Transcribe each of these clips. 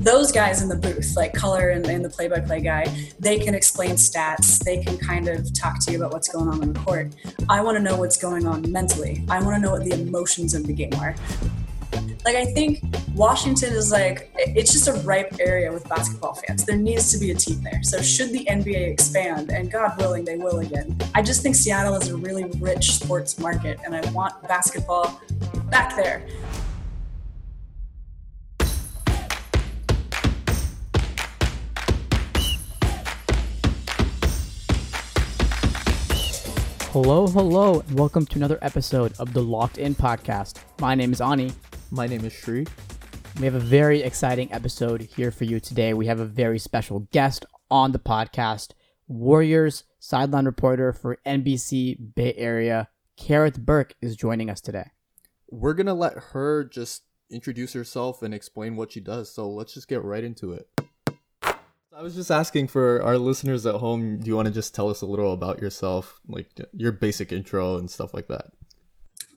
those guys in the booth, like color and, and the play-by-play guy, they can explain stats. They can kind of talk to you about what's going on on the court. I want to know what's going on mentally. I want to know what the emotions of the game are. Like I think Washington is like it's just a ripe area with basketball fans. There needs to be a team there. So should the NBA expand, and God willing, they will again. I just think Seattle is a really rich sports market, and I want basketball back there. Hello, hello, and welcome to another episode of the Locked In Podcast. My name is Ani. My name is Shri. We have a very exciting episode here for you today. We have a very special guest on the podcast Warriors sideline reporter for NBC Bay Area, Kerith Burke, is joining us today. We're going to let her just introduce herself and explain what she does. So let's just get right into it. I was just asking for our listeners at home, do you want to just tell us a little about yourself, like your basic intro and stuff like that?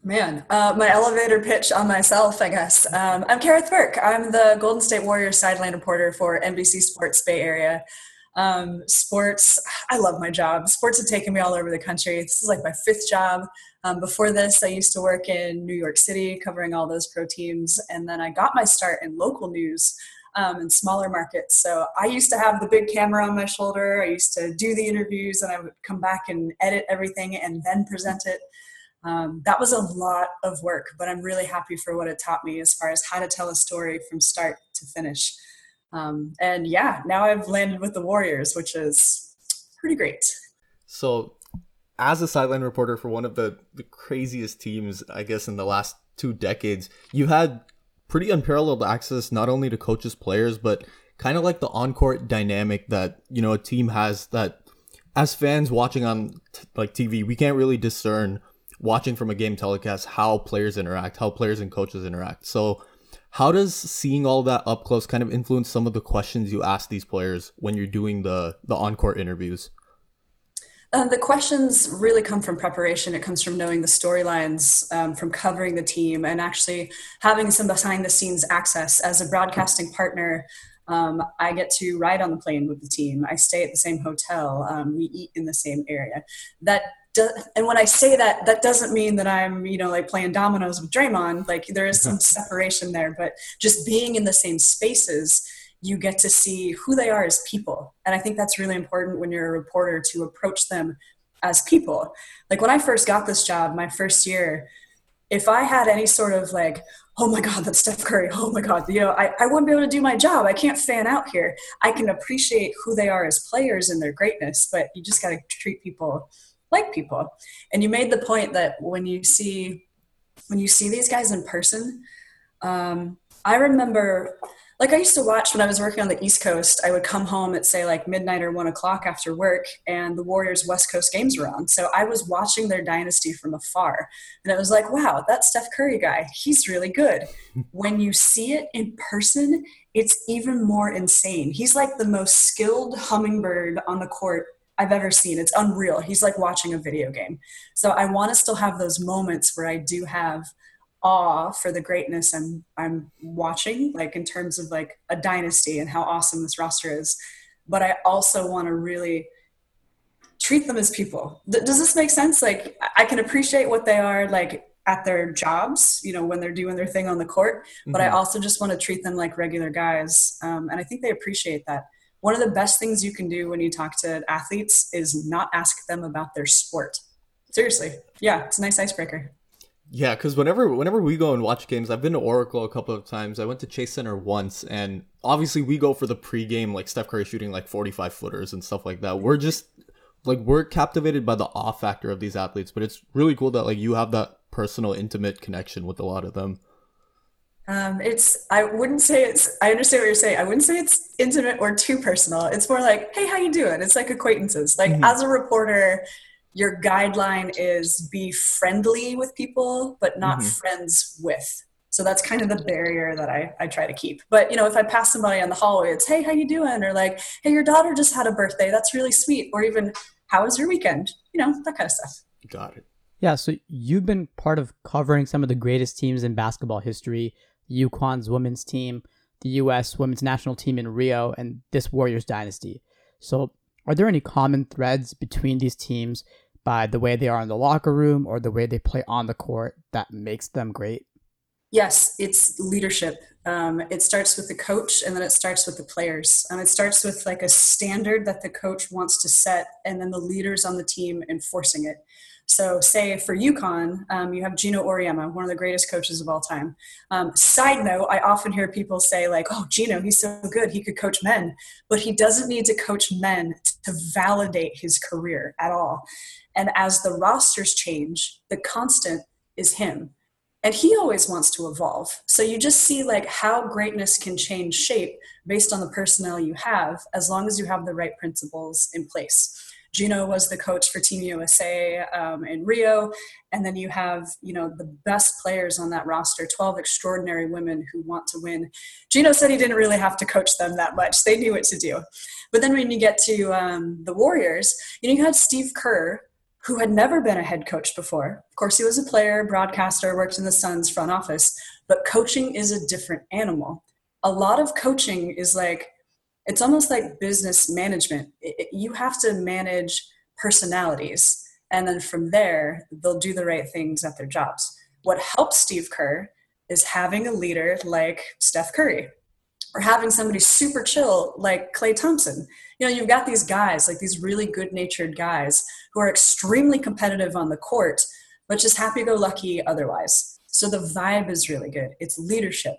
Man, uh, my elevator pitch on myself, I guess. Um, I'm Kerith Burke. I'm the Golden State Warriors sideline reporter for NBC Sports Bay Area. Um, sports, I love my job. Sports have taken me all over the country. This is like my fifth job. Um, before this, I used to work in New York City covering all those pro teams. And then I got my start in local news um, in smaller markets. So I used to have the big camera on my shoulder. I used to do the interviews and I would come back and edit everything and then present it. Um, that was a lot of work, but I'm really happy for what it taught me as far as how to tell a story from start to finish. Um, and yeah, now I've landed with the Warriors, which is pretty great. So, as a sideline reporter for one of the, the craziest teams, I guess, in the last two decades, you had pretty unparalleled access not only to coaches, players, but kind of like the on-court dynamic that you know a team has that as fans watching on t- like TV, we can't really discern watching from a game telecast how players interact, how players and coaches interact. So, how does seeing all that up close kind of influence some of the questions you ask these players when you're doing the the on-court interviews? Um, the questions really come from preparation. It comes from knowing the storylines, um, from covering the team, and actually having some behind the scenes access. As a broadcasting partner, um, I get to ride on the plane with the team. I stay at the same hotel. Um, we eat in the same area. That do, and when I say that, that doesn't mean that I'm, you know, like playing dominoes with Draymond. Like there is some separation there, but just being in the same spaces you get to see who they are as people. And I think that's really important when you're a reporter to approach them as people. Like when I first got this job, my first year, if I had any sort of like, oh my God, that's Steph Curry, oh my God, you know, I, I wouldn't be able to do my job. I can't fan out here. I can appreciate who they are as players and their greatness, but you just got to treat people like people. And you made the point that when you see when you see these guys in person, um, I remember like I used to watch when I was working on the East Coast. I would come home at say like midnight or one o'clock after work, and the Warriors West Coast games were on. So I was watching their dynasty from afar, and I was like, wow, that Steph Curry guy, he's really good. when you see it in person, it's even more insane. He's like the most skilled hummingbird on the court I've ever seen. It's unreal. He's like watching a video game. So I want to still have those moments where I do have awe for the greatness I'm I'm watching, like in terms of like a dynasty and how awesome this roster is. But I also want to really treat them as people. Th- does this make sense? Like I can appreciate what they are like at their jobs, you know, when they're doing their thing on the court. But mm-hmm. I also just want to treat them like regular guys, um, and I think they appreciate that. One of the best things you can do when you talk to athletes is not ask them about their sport. Seriously, yeah, it's a nice icebreaker. Yeah, because whenever whenever we go and watch games, I've been to Oracle a couple of times. I went to Chase Center once, and obviously we go for the pregame, like Steph Curry shooting like forty five footers and stuff like that. We're just like we're captivated by the awe factor of these athletes, but it's really cool that like you have that personal, intimate connection with a lot of them. Um, it's I wouldn't say it's I understand what you're saying. I wouldn't say it's intimate or too personal. It's more like, hey, how you doing? It's like acquaintances. Like mm-hmm. as a reporter, your guideline is be friendly with people, but not mm-hmm. friends with. So that's kind of the barrier that I, I try to keep. But you know, if I pass somebody on the hallway, it's hey, how you doing? Or like, hey, your daughter just had a birthday. That's really sweet. Or even, how was your weekend? You know, that kind of stuff. Got it. Yeah. So you've been part of covering some of the greatest teams in basketball history. UConn's women's team, the U.S. women's national team in Rio and this Warriors dynasty. So, are there any common threads between these teams by the way they are in the locker room or the way they play on the court that makes them great? Yes, it's leadership. Um, it starts with the coach and then it starts with the players. And it starts with like a standard that the coach wants to set and then the leaders on the team enforcing it. So, say for UConn, um, you have Geno Auriemma, one of the greatest coaches of all time. Um, side note, I often hear people say, like, oh, Geno, he's so good, he could coach men. But he doesn't need to coach men to validate his career at all. And as the rosters change, the constant is him. And he always wants to evolve. So you just see like how greatness can change shape based on the personnel you have, as long as you have the right principles in place. Geno was the coach for Team USA um, in Rio, and then you have you know the best players on that roster, 12 extraordinary women who want to win. Geno said he didn't really have to coach them that much; they knew what to do. But then when you get to um, the Warriors, you know you had Steve Kerr, who had never been a head coach before. Of course, he was a player, broadcaster, worked in the Suns front office, but coaching is a different animal. A lot of coaching is like it's almost like business management. It, you have to manage personalities, and then from there, they'll do the right things at their jobs. What helps Steve Kerr is having a leader like Steph Curry or having somebody super chill like Klay Thompson. You know, you've got these guys, like these really good natured guys who are extremely competitive on the court, but just happy go lucky otherwise. So the vibe is really good. It's leadership.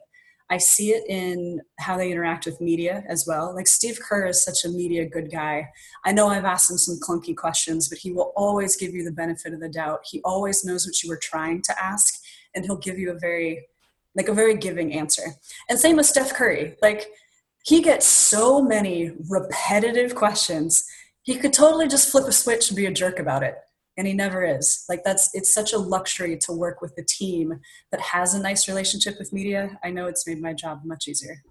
I see it in how they interact with media as well. Like Steve Kerr is such a media good guy. I know I've asked him some clunky questions, but he will always give you the benefit of the doubt. He always knows what you were trying to ask, and he'll give you a very, like a very giving answer. And same with Steph Curry. Like he gets so many repetitive questions. He could totally just flip a switch and be a jerk about it and he never is like that's it's such a luxury to work with a team that has a nice relationship with media i know it's made my job much easier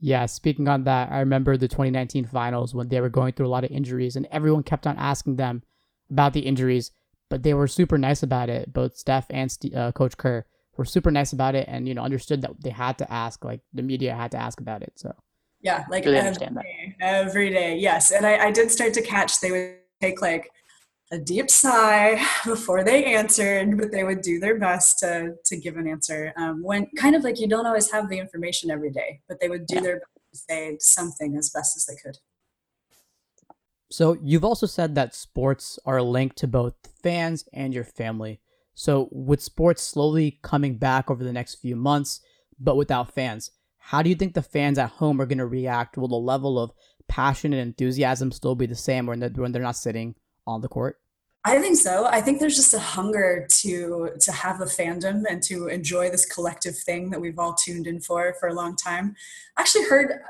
yeah speaking on that i remember the 2019 finals when they were going through a lot of injuries and everyone kept on asking them about the injuries but they were super nice about it both steph and uh, coach kerr were super nice about it and you know understood that they had to ask like the media had to ask about it so yeah like really every day, every day yes and I, I did start to catch they would take like a deep sigh before they answered, but they would do their best to, to give an answer. Um, when kind of like you don't always have the information every day, but they would do yeah. their best to say something as best as they could. So you've also said that sports are linked to both fans and your family. So with sports slowly coming back over the next few months, but without fans, how do you think the fans at home are going to react? Will the level of passion and enthusiasm still be the same when they're, when they're not sitting on the court? I think so. I think there's just a hunger to to have a fandom and to enjoy this collective thing that we've all tuned in for for a long time. I actually heard,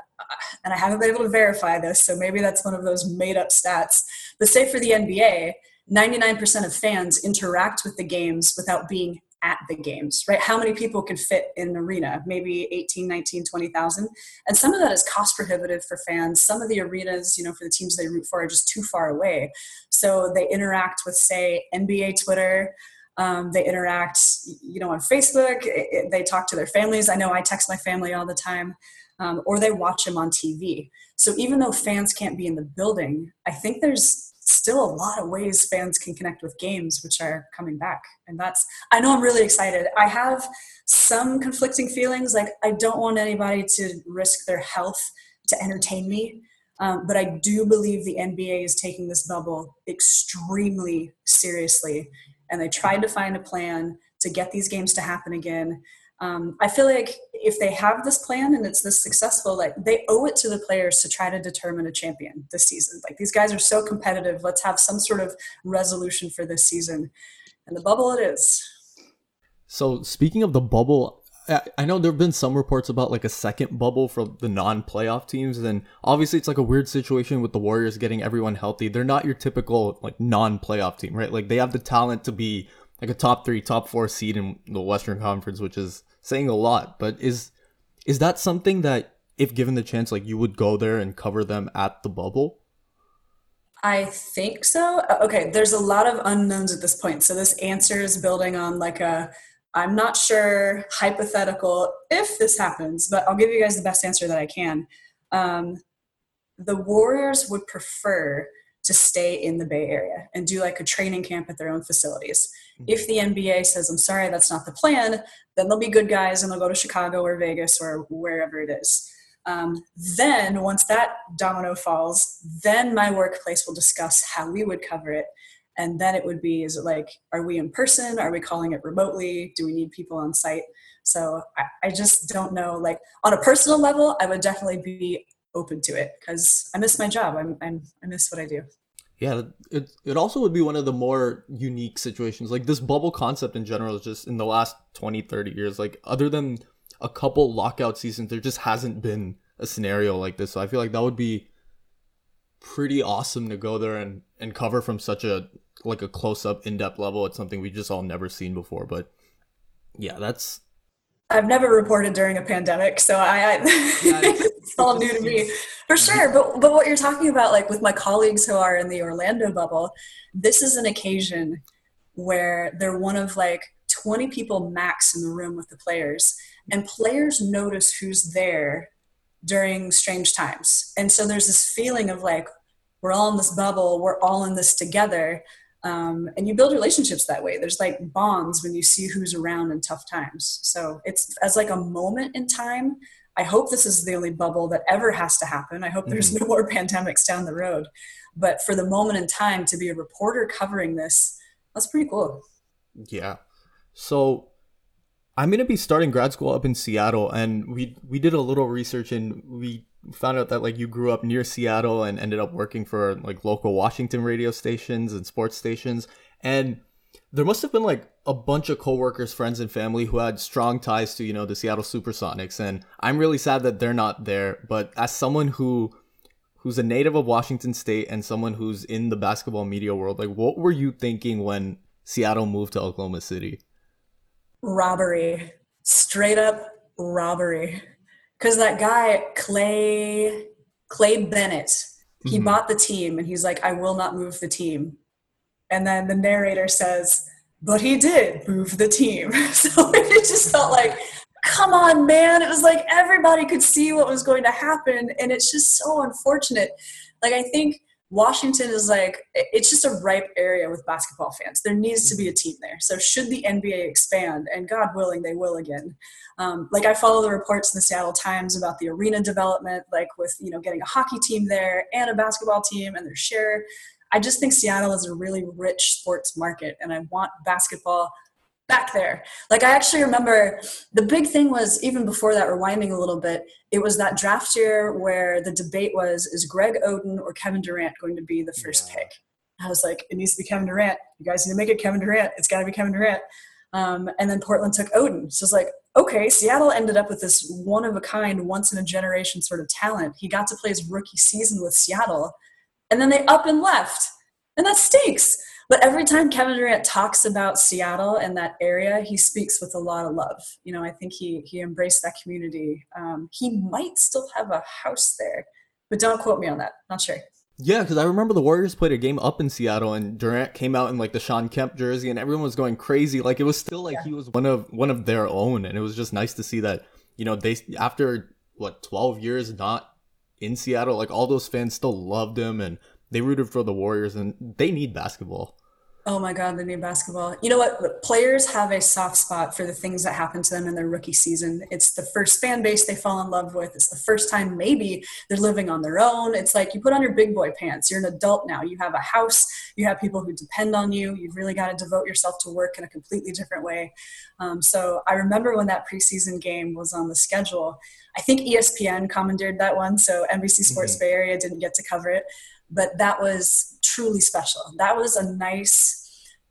and I haven't been able to verify this, so maybe that's one of those made up stats. But say for the NBA, 99% of fans interact with the games without being at the games, right? How many people could fit in an arena? Maybe 18, 19, 20,000. And some of that is cost prohibitive for fans. Some of the arenas, you know, for the teams they root for are just too far away. So they interact with, say, NBA Twitter. Um, they interact, you know, on Facebook. It, it, they talk to their families. I know I text my family all the time. Um, or they watch them on TV. So even though fans can't be in the building, I think there's still a lot of ways fans can connect with games which are coming back. And that's i know i'm really excited. I have some conflicting feelings like i don't want anybody to risk their health to entertain me um, but i do believe the nba is taking this bubble extremely seriously and they tried to find a plan to get these games to happen again um, I feel like if they have this plan and it's this successful, like they owe it to the players to try to determine a champion this season. Like these guys are so competitive. Let's have some sort of resolution for this season. And the bubble it is. So speaking of the bubble, I know there have been some reports about like a second bubble for the non-playoff teams, and obviously it's like a weird situation with the Warriors getting everyone healthy. They're not your typical like non-playoff team, right? Like they have the talent to be like a top three, top four seed in the Western Conference, which is saying a lot. But is is that something that, if given the chance, like you would go there and cover them at the bubble? I think so. Uh, okay, there's a lot of unknowns at this point. So this answer is building on like a I'm not sure, hypothetical, if this happens, but I'll give you guys the best answer that I can. Um, the Warriors would prefer to stay in the Bay Area and do like a training camp at their own facilities. Mm-hmm. If the NBA says, I'm sorry, that's not the plan, then they'll be good guys and they'll go to Chicago or Vegas or wherever it is. Um, then, once that domino falls, then my workplace will discuss how we would cover it. And then it would be is it like, are we in person? Are we calling it remotely? Do we need people on site? So I, I just don't know. Like, on a personal level, I would definitely be open to it because I miss my job. I'm, I'm, I miss what I do. Yeah, it, it also would be one of the more unique situations. Like, this bubble concept in general is just in the last 20, 30 years, like, other than a couple lockout seasons, there just hasn't been a scenario like this. So I feel like that would be pretty awesome to go there and, and cover from such a like a close up, in depth level. It's something we just all never seen before. But yeah, that's I've never reported during a pandemic, so I, I it's all new to me for sure. But but what you're talking about, like with my colleagues who are in the Orlando bubble, this is an occasion where they're one of like 20 people max in the room with the players, and players notice who's there during strange times. And so there's this feeling of like, we're all in this bubble, we're all in this together. Um, and you build relationships that way. There's like bonds when you see who's around in tough times. So it's as like a moment in time. I hope this is the only bubble that ever has to happen. I hope there's mm-hmm. no more pandemics down the road. But for the moment in time to be a reporter covering this, that's pretty cool. Yeah. So I'm gonna be starting grad school up in Seattle, and we we did a little research and we found out that like you grew up near Seattle and ended up working for like local Washington radio stations and sports stations, and there must have been like a bunch of coworkers, friends, and family who had strong ties to you know the Seattle SuperSonics, and I'm really sad that they're not there. But as someone who who's a native of Washington State and someone who's in the basketball media world, like what were you thinking when Seattle moved to Oklahoma City? robbery, straight up robbery. Because that guy, Clay, Clay Bennett, he mm-hmm. bought the team and he's like, I will not move the team. And then the narrator says, but he did move the team. so it just felt like, come on, man. It was like everybody could see what was going to happen. And it's just so unfortunate. Like, I think Washington is like it's just a ripe area with basketball fans. There needs to be a team there. So should the NBA expand, and God willing, they will again. Um, like I follow the reports in the Seattle Times about the arena development, like with you know getting a hockey team there and a basketball team and their share. I just think Seattle is a really rich sports market, and I want basketball back there. Like I actually remember the big thing was even before that, rewinding a little bit, it was that draft year where the debate was is Greg Oden or Kevin Durant going to be the first yeah. pick? I was like, it needs to be Kevin Durant. You guys need to make it Kevin Durant. It's got to be Kevin Durant. Um, and then Portland took Oden. So it's like, okay, Seattle ended up with this one of a kind, once in a generation sort of talent. He got to play his rookie season with Seattle, and then they up and left. And that stinks. But every time Kevin Durant talks about Seattle and that area, he speaks with a lot of love. You know, I think he he embraced that community. Um, he might still have a house there, but don't quote me on that. Not sure. Yeah, because I remember the Warriors played a game up in Seattle, and Durant came out in like the Shawn Kemp jersey, and everyone was going crazy. Like it was still like yeah. he was one of one of their own, and it was just nice to see that. You know, they after what twelve years not in Seattle, like all those fans still loved him, and they rooted for the Warriors, and they need basketball. Oh my God, they need basketball. You know what? Players have a soft spot for the things that happen to them in their rookie season. It's the first fan base they fall in love with. It's the first time maybe they're living on their own. It's like you put on your big boy pants. You're an adult now. You have a house. You have people who depend on you. You've really got to devote yourself to work in a completely different way. Um, so I remember when that preseason game was on the schedule. I think ESPN commandeered that one, so NBC Sports mm-hmm. Bay Area didn't get to cover it but that was truly special. That was a nice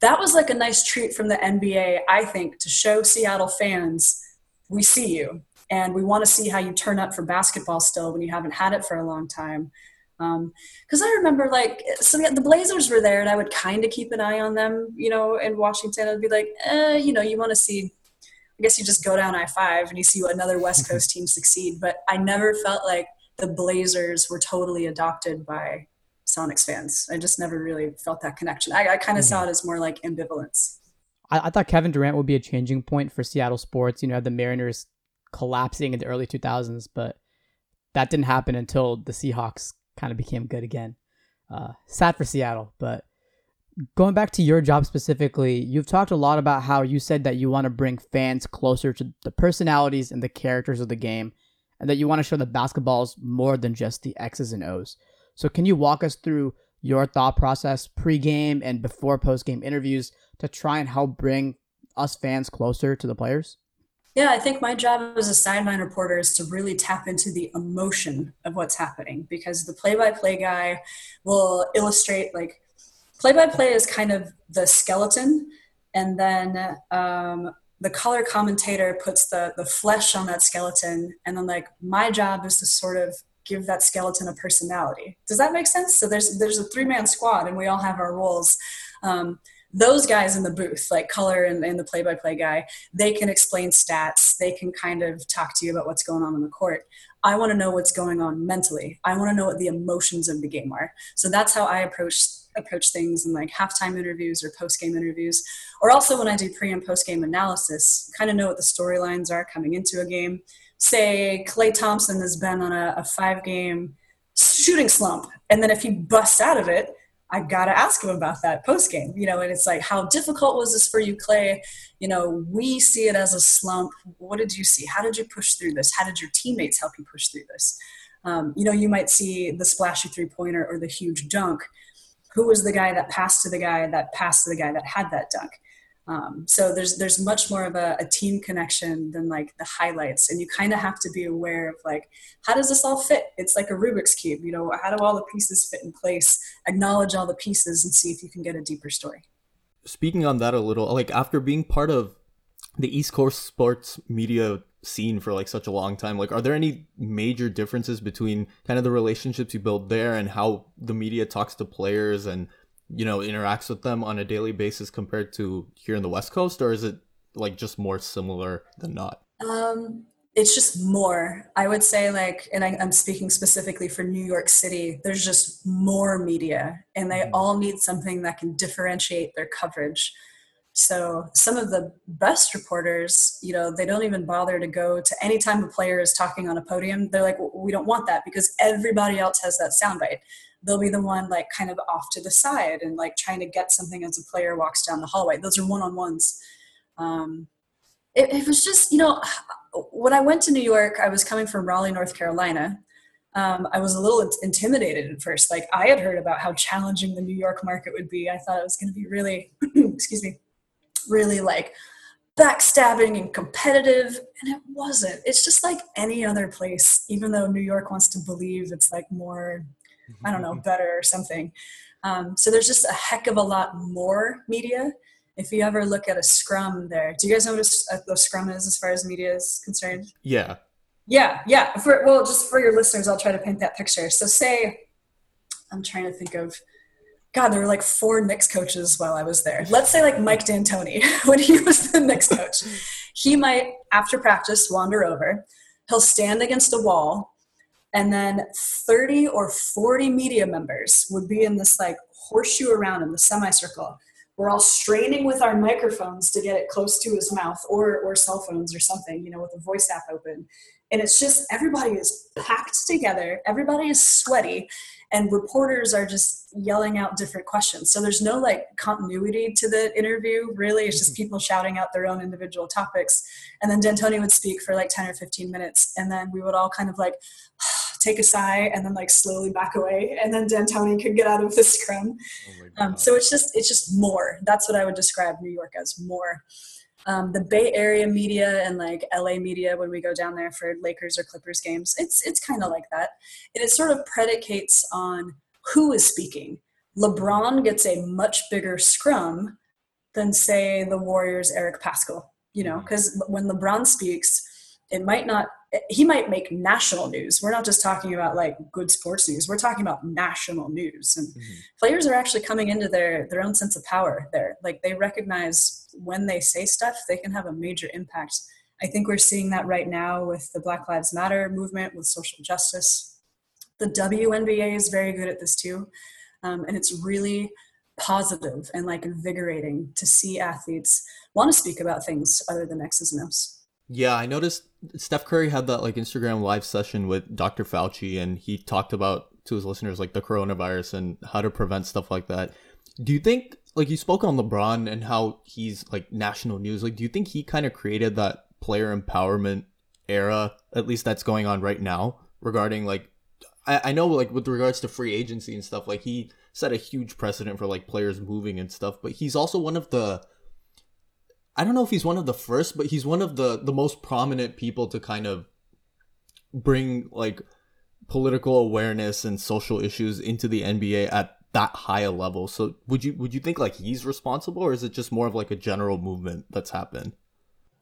that was like a nice treat from the NBA, I think, to show Seattle fans we see you and we want to see how you turn up for basketball still when you haven't had it for a long time. Because um, I remember, like, so the Blazers were there, and I would kind of keep an eye on them, you know, in Washington. I'd be like, eh, you know, you want to see. I guess you just go down I five and you see another West Coast team succeed. But I never felt like the Blazers were totally adopted by Sonics fans. I just never really felt that connection. I, I kind of mm-hmm. saw it as more like ambivalence. I, I thought Kevin Durant would be a changing point for Seattle sports. You know, the Mariners collapsing in the early 2000s, but that didn't happen until the Seahawks kind of became good again. Uh, sad for Seattle, but going back to your job specifically, you've talked a lot about how you said that you want to bring fans closer to the personalities and the characters of the game, and that you want to show the basketballs more than just the X's and O's. So, can you walk us through your thought process pre-game and before post-game interviews to try and help bring us fans closer to the players? Yeah, I think my job as a sideline reporter is to really tap into the emotion of what's happening because the play by play guy will illustrate, like, play by play is kind of the skeleton, and then um, the color commentator puts the, the flesh on that skeleton, and then, like, my job is to sort of give that skeleton a personality. Does that make sense? So there's there's a three man squad, and we all have our roles. Um, those guys in the booth, like color and, and the play by play guy, they can explain stats. They can kind of talk to you about what's going on in the court. I want to know what's going on mentally. I want to know what the emotions of the game are. So that's how I approach approach things in like halftime interviews or post game interviews, or also when I do pre and post game analysis, kind of know what the storylines are coming into a game. Say Klay Thompson has been on a, a five game shooting slump, and then if he busts out of it, I gotta ask him about that post game, you know, and it's like, how difficult was this for you, Klay? You know, we see it as a slump. What did you see? How did you push through this? How did your teammates help you push through this? Um, you know, you might see the splashy three pointer or the huge dunk. Who was the guy that passed to the guy that passed to the guy that had that dunk? Um, so there's there's much more of a, a, team connection than like the highlights, and you kind of have to be aware of like how does this all fit? It's like a Rubik's cube, you know. How do all the pieces fit in place? Acknowledge all the pieces and see if you can get a deeper story. Speaking on that a little, like after being part of the East Coast sports media scene for like such a long time, like are there any major differences between kind of the relationships you build there and how the media talks to players and you know interacts with them on a daily basis compared to here in the west coast or is it like just more similar than not? Um it's just more. I would say like and I, am speaking specifically for new york city there's just more media and they mm-hmm. all need something that can differentiate their coverage. So some of the best reporters you know they don't even bother to go to any time a player is talking on a podium they're like we don't want that because everybody else has that soundbite they'll be the one like kind of off to the side and like trying to get something as a player walks down the hallway. Those are one on ones. Um, it, it, was just, you know, when I went to New York, I was coming from Raleigh, North Carolina. Um, I was a little intimidated at first. Like I had heard about how challenging the New York market would be. I thought it was going to be really, excuse me, really like backstabbing and competitive and it wasn't it's just like any other place even though new york wants to believe it's like more I don't know, better or something. Um, so there's just a heck of a lot more media. If you ever look at a scrum there, do you guys know what a, scrum is as far as media is concerned? Yeah. Yeah, yeah. For, well, just for your listeners, I'll try to paint that picture. So say, I'm trying to think of, God, there were like four Knicks coaches while I was there. Let's say like Mike D'Antoni, when he was the Knicks coach. He might, after practice, wander over. He'll stand against a wall and then 30 or 40 media members would be in this like horseshoe around in the semicircle. We're all straining with our microphones to get it close to his mouth or or cell phones or something you know with a voice app open. And it's just everybody is packed together everybody is sweaty and reporters are just yelling out different questions. So there's no like continuity to the interview really. It's just mm-hmm. people shouting out their own individual topics. And then D'Antoni would speak for like 10 or 15 minutes and then we would all kind of like take a sigh and then like slowly back away and then D'Antoni could get out of the scrum. Oh um, so it's just it's just more. That's what I would describe New York as more. Um, the Bay Area media and like LA media when we go down there for Lakers or Clippers games, it's it's kind of like that. And it sort of predicates on who is speaking. LeBron gets a much bigger scrum than say the Warriors Eric Paschall, you know, because mm-hmm. when LeBron speaks, it might not he might make national news. We're not just talking about like good sports news. We're talking about national news. And mm-hmm. players are actually coming into their their own sense of power there. Like they recognize when they say stuff, they can have a major impact. I think we're seeing that right now with the Black Lives Matter movement, with social justice. The WNBA is very good at this too. Um, and it's really positive and like invigorating to see athletes want to speak about things other than X's and O's. Yeah, I noticed Steph Curry had that like Instagram live session with Dr. Fauci and he talked about to his listeners like the coronavirus and how to prevent stuff like that. Do you think like you spoke on LeBron and how he's like national news, like do you think he kind of created that player empowerment era, at least that's going on right now, regarding like I, I know like with regards to free agency and stuff, like he set a huge precedent for like players moving and stuff, but he's also one of the I don't know if he's one of the first, but he's one of the the most prominent people to kind of bring like political awareness and social issues into the NBA at that high a level. So would you would you think like he's responsible or is it just more of like a general movement that's happened?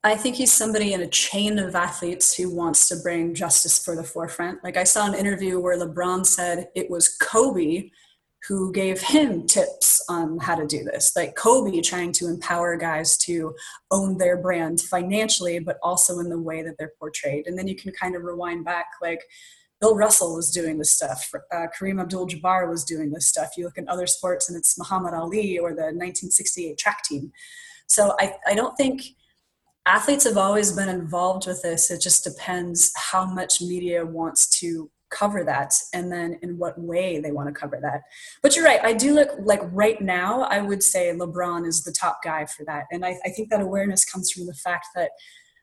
I think he's somebody in a chain of athletes who wants to bring justice for the forefront. Like I saw an interview where LeBron said it was Kobe who gave him tips on how to do this. Like Kobe trying to empower guys to own their brand financially, but also in the way that they're portrayed. And then you can kind of rewind back, like Bill Russell was doing this stuff. Uh, Kareem Abdul-Jabbar was doing this stuff. You look in other sports, and it's Muhammad Ali or the 1968 track team. So I, I don't think athletes have always been involved with this. It just depends how much media wants to cover that and then in what way they want to cover that. But you're right. I do look like right now, I would say LeBron is the top guy for that. And I, I think that awareness comes from the fact that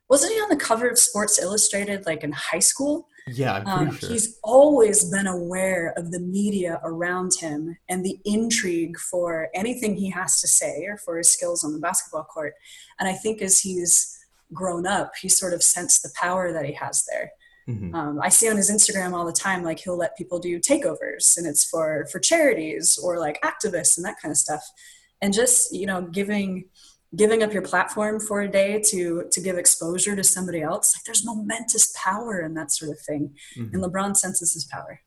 wasn't he on the cover of Sports Illustrated like in high school? Yeah, I'm um, sure. He's always been aware of the media around him and the intrigue for anything he has to say or for his skills on the basketball court. And I think as he's grown up, he sort of sensed the power that he has there. Mm-hmm. Um, I see on his Instagram all the time, like he'll let people do takeovers, and it's for for charities or like activists and that kind of stuff. And just you know, giving giving up your platform for a day to to give exposure to somebody else like there's momentous power in that sort of thing mm-hmm. and lebron senses his power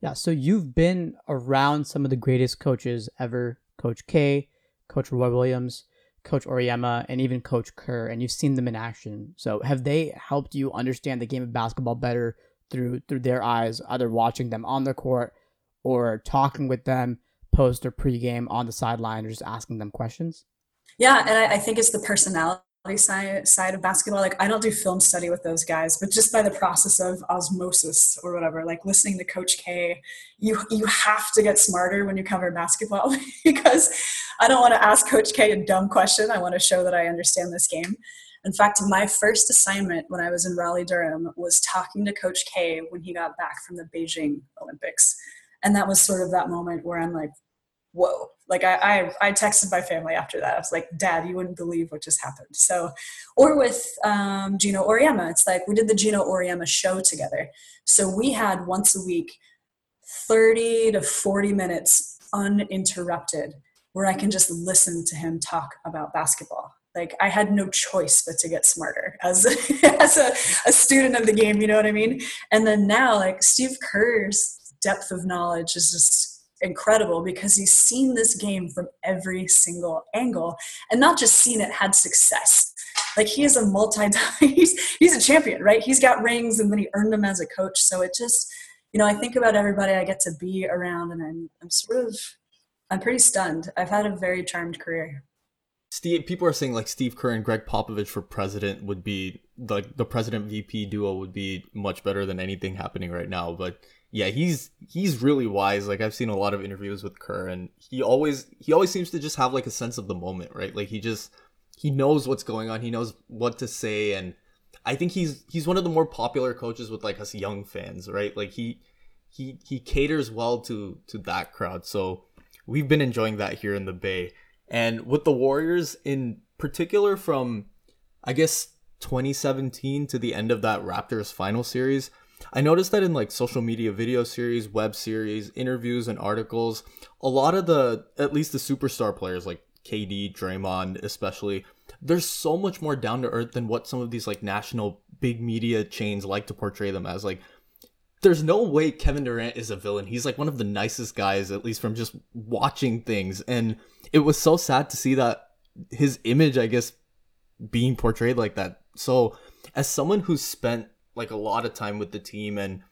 yeah so you've been around some of the greatest coaches ever coach k coach roy williams coach Auriemma, and even coach kerr and you've seen them in action. So have they helped you understand the game of basketball better through through their eyes either watching them on the court or talking with them post or pregame on the sideline or just asking them questions? Yeah, and I, I think it's the personality side side of basketball like i don't do film study with those guys but just by the process of osmosis or whatever like listening to coach k you you have to get smarter when you cover basketball because i don't want to ask coach k a dumb question. I want to show that i understand this game. In fact my first assignment when i was in raleigh durham was talking to coach k when he got back from the beijing olympics. And that was sort of that moment where i'm like whoa. Like I, I, I texted my family after that. I was like dad you wouldn't believe what just happened. So or with um, geno auriemma. It's like we did the geno auriemma show together. So we had once a week 30 to 40 minutes uninterrupted where i can just listen to him talk about basketball. Like i had no choice but to get smarter as, as a, a student of the game you know what i mean? And then now like steve kerr's depth of knowledge is just incredible because he's seen this game from every single angle and not just seen it had success. Like he is a multi he's he's a champion right? He's got rings and then he earned them as a coach. So it just you know i think about everybody i get to be around and i'm i'm sort of i'm pretty stunned. I've had a very charmed career. Steve, people are saying like Steve Kerr and Gregg Popovich for president would be like the president VP duo would be much better than anything happening right now. But yeah, he's he's really wise. Like I've seen a lot of interviews with Kerr, and he always he always seems to just have like a sense of the moment, right? Like he just he knows what's going on, he knows what to say, and I think he's he's one of the more popular coaches with like us young fans, right? Like he he he caters well to to that crowd. So we've been enjoying that here in the Bay, and with the Warriors in particular, from I guess 2017 to the end of that Raptors final series I noticed that in like social media video series, web series, interviews, and articles, a lot of the, at least the superstar players like KD, Draymond, especially, they're so much more down to earth than what some of these like national big media chains like to portray them as. Like, there's no way Kevin Durant is a villain. He's like one of the nicest guys, at least from just watching things. And it was so sad to see that his image, I guess, being portrayed like that. So, as someone who's spent like a lot of time with the team and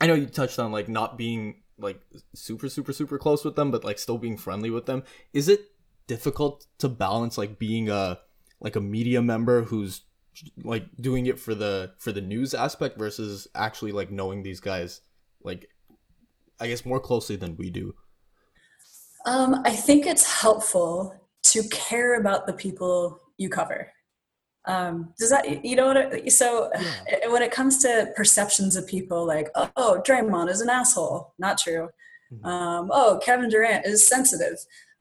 I know you touched on like not being like super super super close with them but like still being friendly with them. Is it difficult to balance like being a like a media member who's like doing it for the for the news aspect versus actually like knowing these guys like i guess more closely than we do? Um, i think it's helpful to care about the people you cover um, does that you know what I, so yeah. when it comes to perceptions of people like oh, oh Draymond is an asshole. Not true. Mm-hmm. um, oh Kevin Durant is sensitive.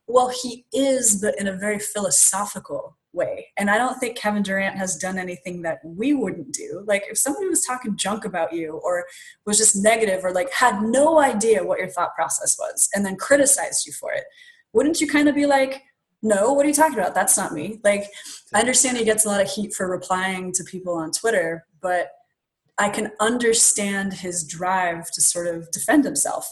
Well he is but in a very philosophical way. And I don't think Kevin Durant has done anything that we wouldn't do. Like if somebody was talking junk about you or was just negative or like had no idea what your thought process was and then criticized you for it wouldn't you kind of be like no what are you talking about? That's not me. Like i understand he gets a lot of heat for replying to people on twitter but i can understand his drive to sort of defend himself.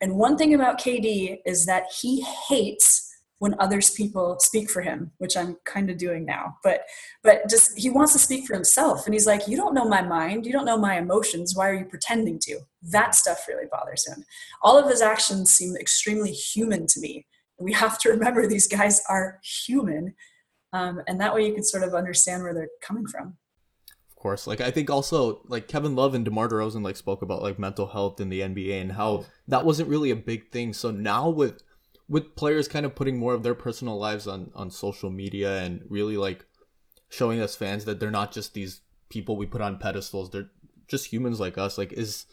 And one thing about kd is that he hates when others people speak for him which i'm kind of doing now. But but just he wants to speak for himself and he's like you don't know my mind. You don't know my emotions. Why are you pretending to? That stuff really bothers him. All of his actions seem extremely human to me we have to remember these guys are human um, and that way you can sort of understand where they're coming from. Of course. Like i think also like kevin love and demar DeRozan like spoke about like mental health in the nba and how that wasn't really a big thing. So now with with players kind of putting more of their personal lives on on social media and really like showing us fans that they're not just these people we put on pedestals they're just humans like us like is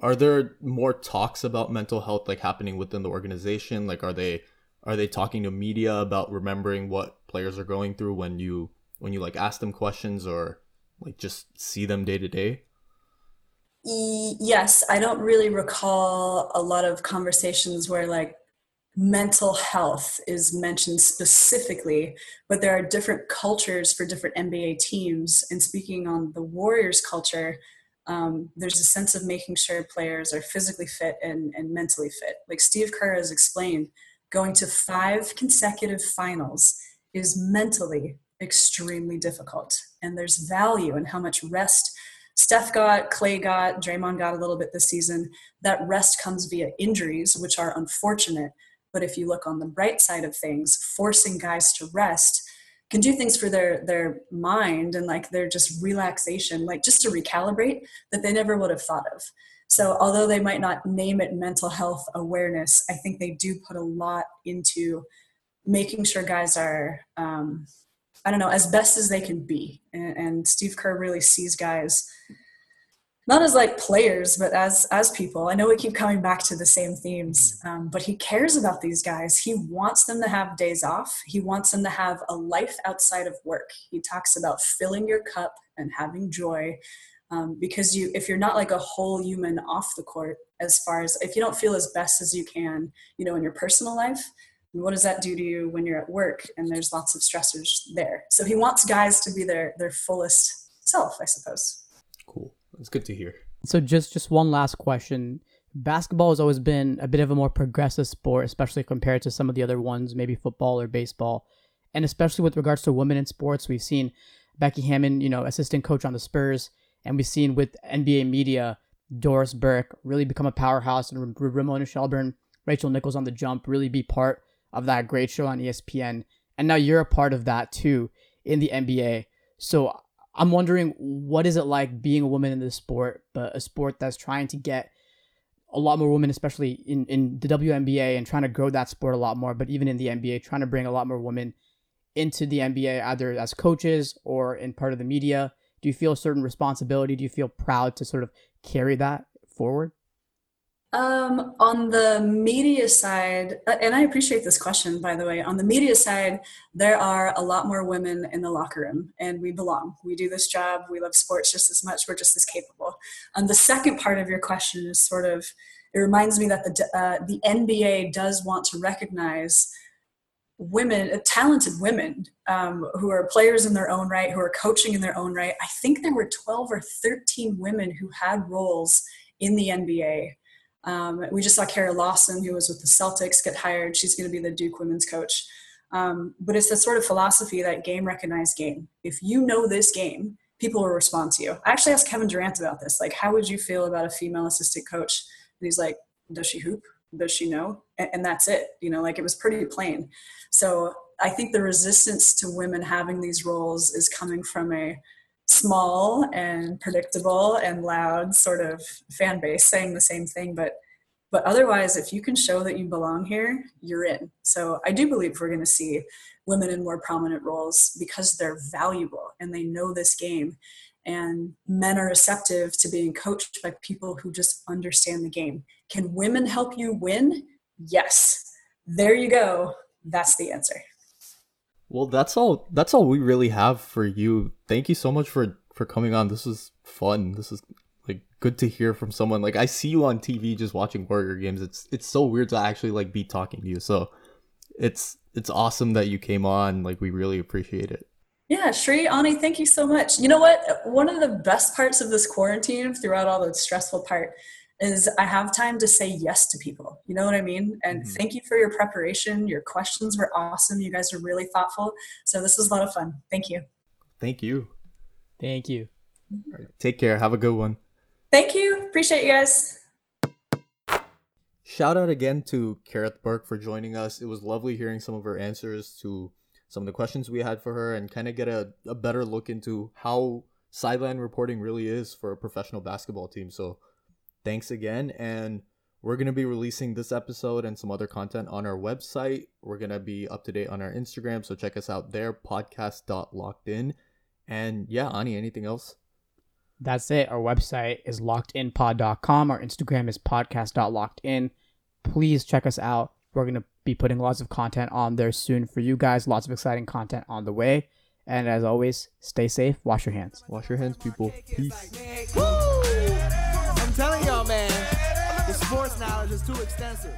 are there more talks about mental health like happening within the organization? Like are they are they talking to media about remembering what players are going through when you when you like ask them questions or like just see them day to day? Yes. I don't really recall a lot of conversations where like mental health is mentioned specifically but there are different cultures for different nba teams. And speaking on the warriors culture um, there's a sense of making sure players are physically fit and, and mentally fit. Like steve kerr has explained going to five consecutive finals is mentally extremely difficult. And there's value in how much rest Steph got, Clay got, Draymond got a little bit this season. That rest comes via injuries, which are unfortunate. But if you look on the bright side of things, forcing guys to rest can do things for their their mind and like their just relaxation, like just to recalibrate that they never would have thought of. So, although they might not name it mental health awareness, I think they do put a lot into making sure guys are, um, I don't know, as best as they can be. And, and Steve Kerr really sees guys not as like players, but as as people. I know we keep coming back to the same themes, um, but he cares about these guys. He wants them to have days off. He wants them to have a life outside of work. He talks about filling your cup and having joy um, because you if you're not like a whole human off the court as far as if you don't feel as best as you can you know in your personal life what does that do to you when you're at work and there's lots of stressors there? So he wants guys to be their their fullest self i suppose. Cool. That's good to hear. So just just one last question. Basketball has always been a bit of a more progressive sport especially compared to some of the other ones maybe football or baseball. And especially with regards to women in sports we've seen becky hammon you know assistant coach on the spurs and we've seen with NBA media, Doris Burke really become a powerhouse, and Ramona Shelburne, Rachel Nichols on the jump really be part of that great show on ESPN. And now you're a part of that too in the NBA. So I'm wondering, what is it like being a woman in this sport, but a sport that's trying to get a lot more women, especially in, in the WNBA, and trying to grow that sport a lot more, but even in the NBA, trying to bring a lot more women into the NBA, either as coaches or in part of the media do you feel a certain responsibility? Do you feel proud to sort of carry that forward? Um, on the media side, uh, and I appreciate this question, by the way. On the media side, there are a lot more women in the locker room, and we belong. We do this job. We love sports just as much. We're just as capable. Um, the second part of your question is sort of, it reminds me that the uh, the NBA does want to recognize women, uh, talented women um, who are players in their own right, who are coaching in their own right. I think there were 12 or 13 women who had roles in the NBA. Um, we just saw Kara Lawson, who was with the Celtics, get hired. She's going to be the Duke women's coach. Um, but it's the sort of philosophy that game recognized game. If you know this game, people will respond to you. I actually asked Kevin Durant about this. Like, how would you feel about a female assistant coach? And he's like, does she hoop? Does she know? And, and that's it. You know, like it was pretty plain. So I think the resistance to women having these roles is coming from a small and predictable and loud sort of fan base saying the same thing, but but otherwise, if you can show that you belong here, you're in. So I do believe we're going to see women in more prominent roles because they're valuable and they know this game. And men are receptive to being coached by people who just understand the game. Can women help you win? Yes. There you go. That's the answer. Well, that's all. That's all we really have for you. Thank you so much for for coming on. This was fun. This is like good to hear from someone. Like I see you on TV just watching Warrior games. It's it's so weird to actually like be talking to you. So it's it's awesome that you came on. Like we really appreciate it. Yeah, Shri, Ani, thank you so much. You know what? One of the best parts of this quarantine, throughout all the stressful part, is I have time to say yes to people. You know what I mean? And mm-hmm. thank you for your preparation. Your questions were awesome. You guys are really thoughtful. So this was a lot of fun. Thank you. Thank you. Thank you. Right, take care. Have a good one. Thank you. Appreciate you guys. Shout out again to Kerith Burke for joining us. It was lovely hearing some of her answers to some of the questions we had for her and kind of get a, a better look into how sideline reporting really is for a professional basketball team. So thanks again. And we're going to be releasing this episode and some other content on our website. We're going to be up to date on our Instagram. So check us out there, podcast.lockedin. And yeah, Ani, anything else? That's it. Our website is lockedinpod.com. Our Instagram is podcast.lockedin. Please check us out. We're going to be putting lots of content on there soon for you guys. Lots of exciting content on the way. And as always, stay safe. Wash your hands. Wash your hands, people. Peace. I'm telling y'all, man, the sports knowledge is too extensive.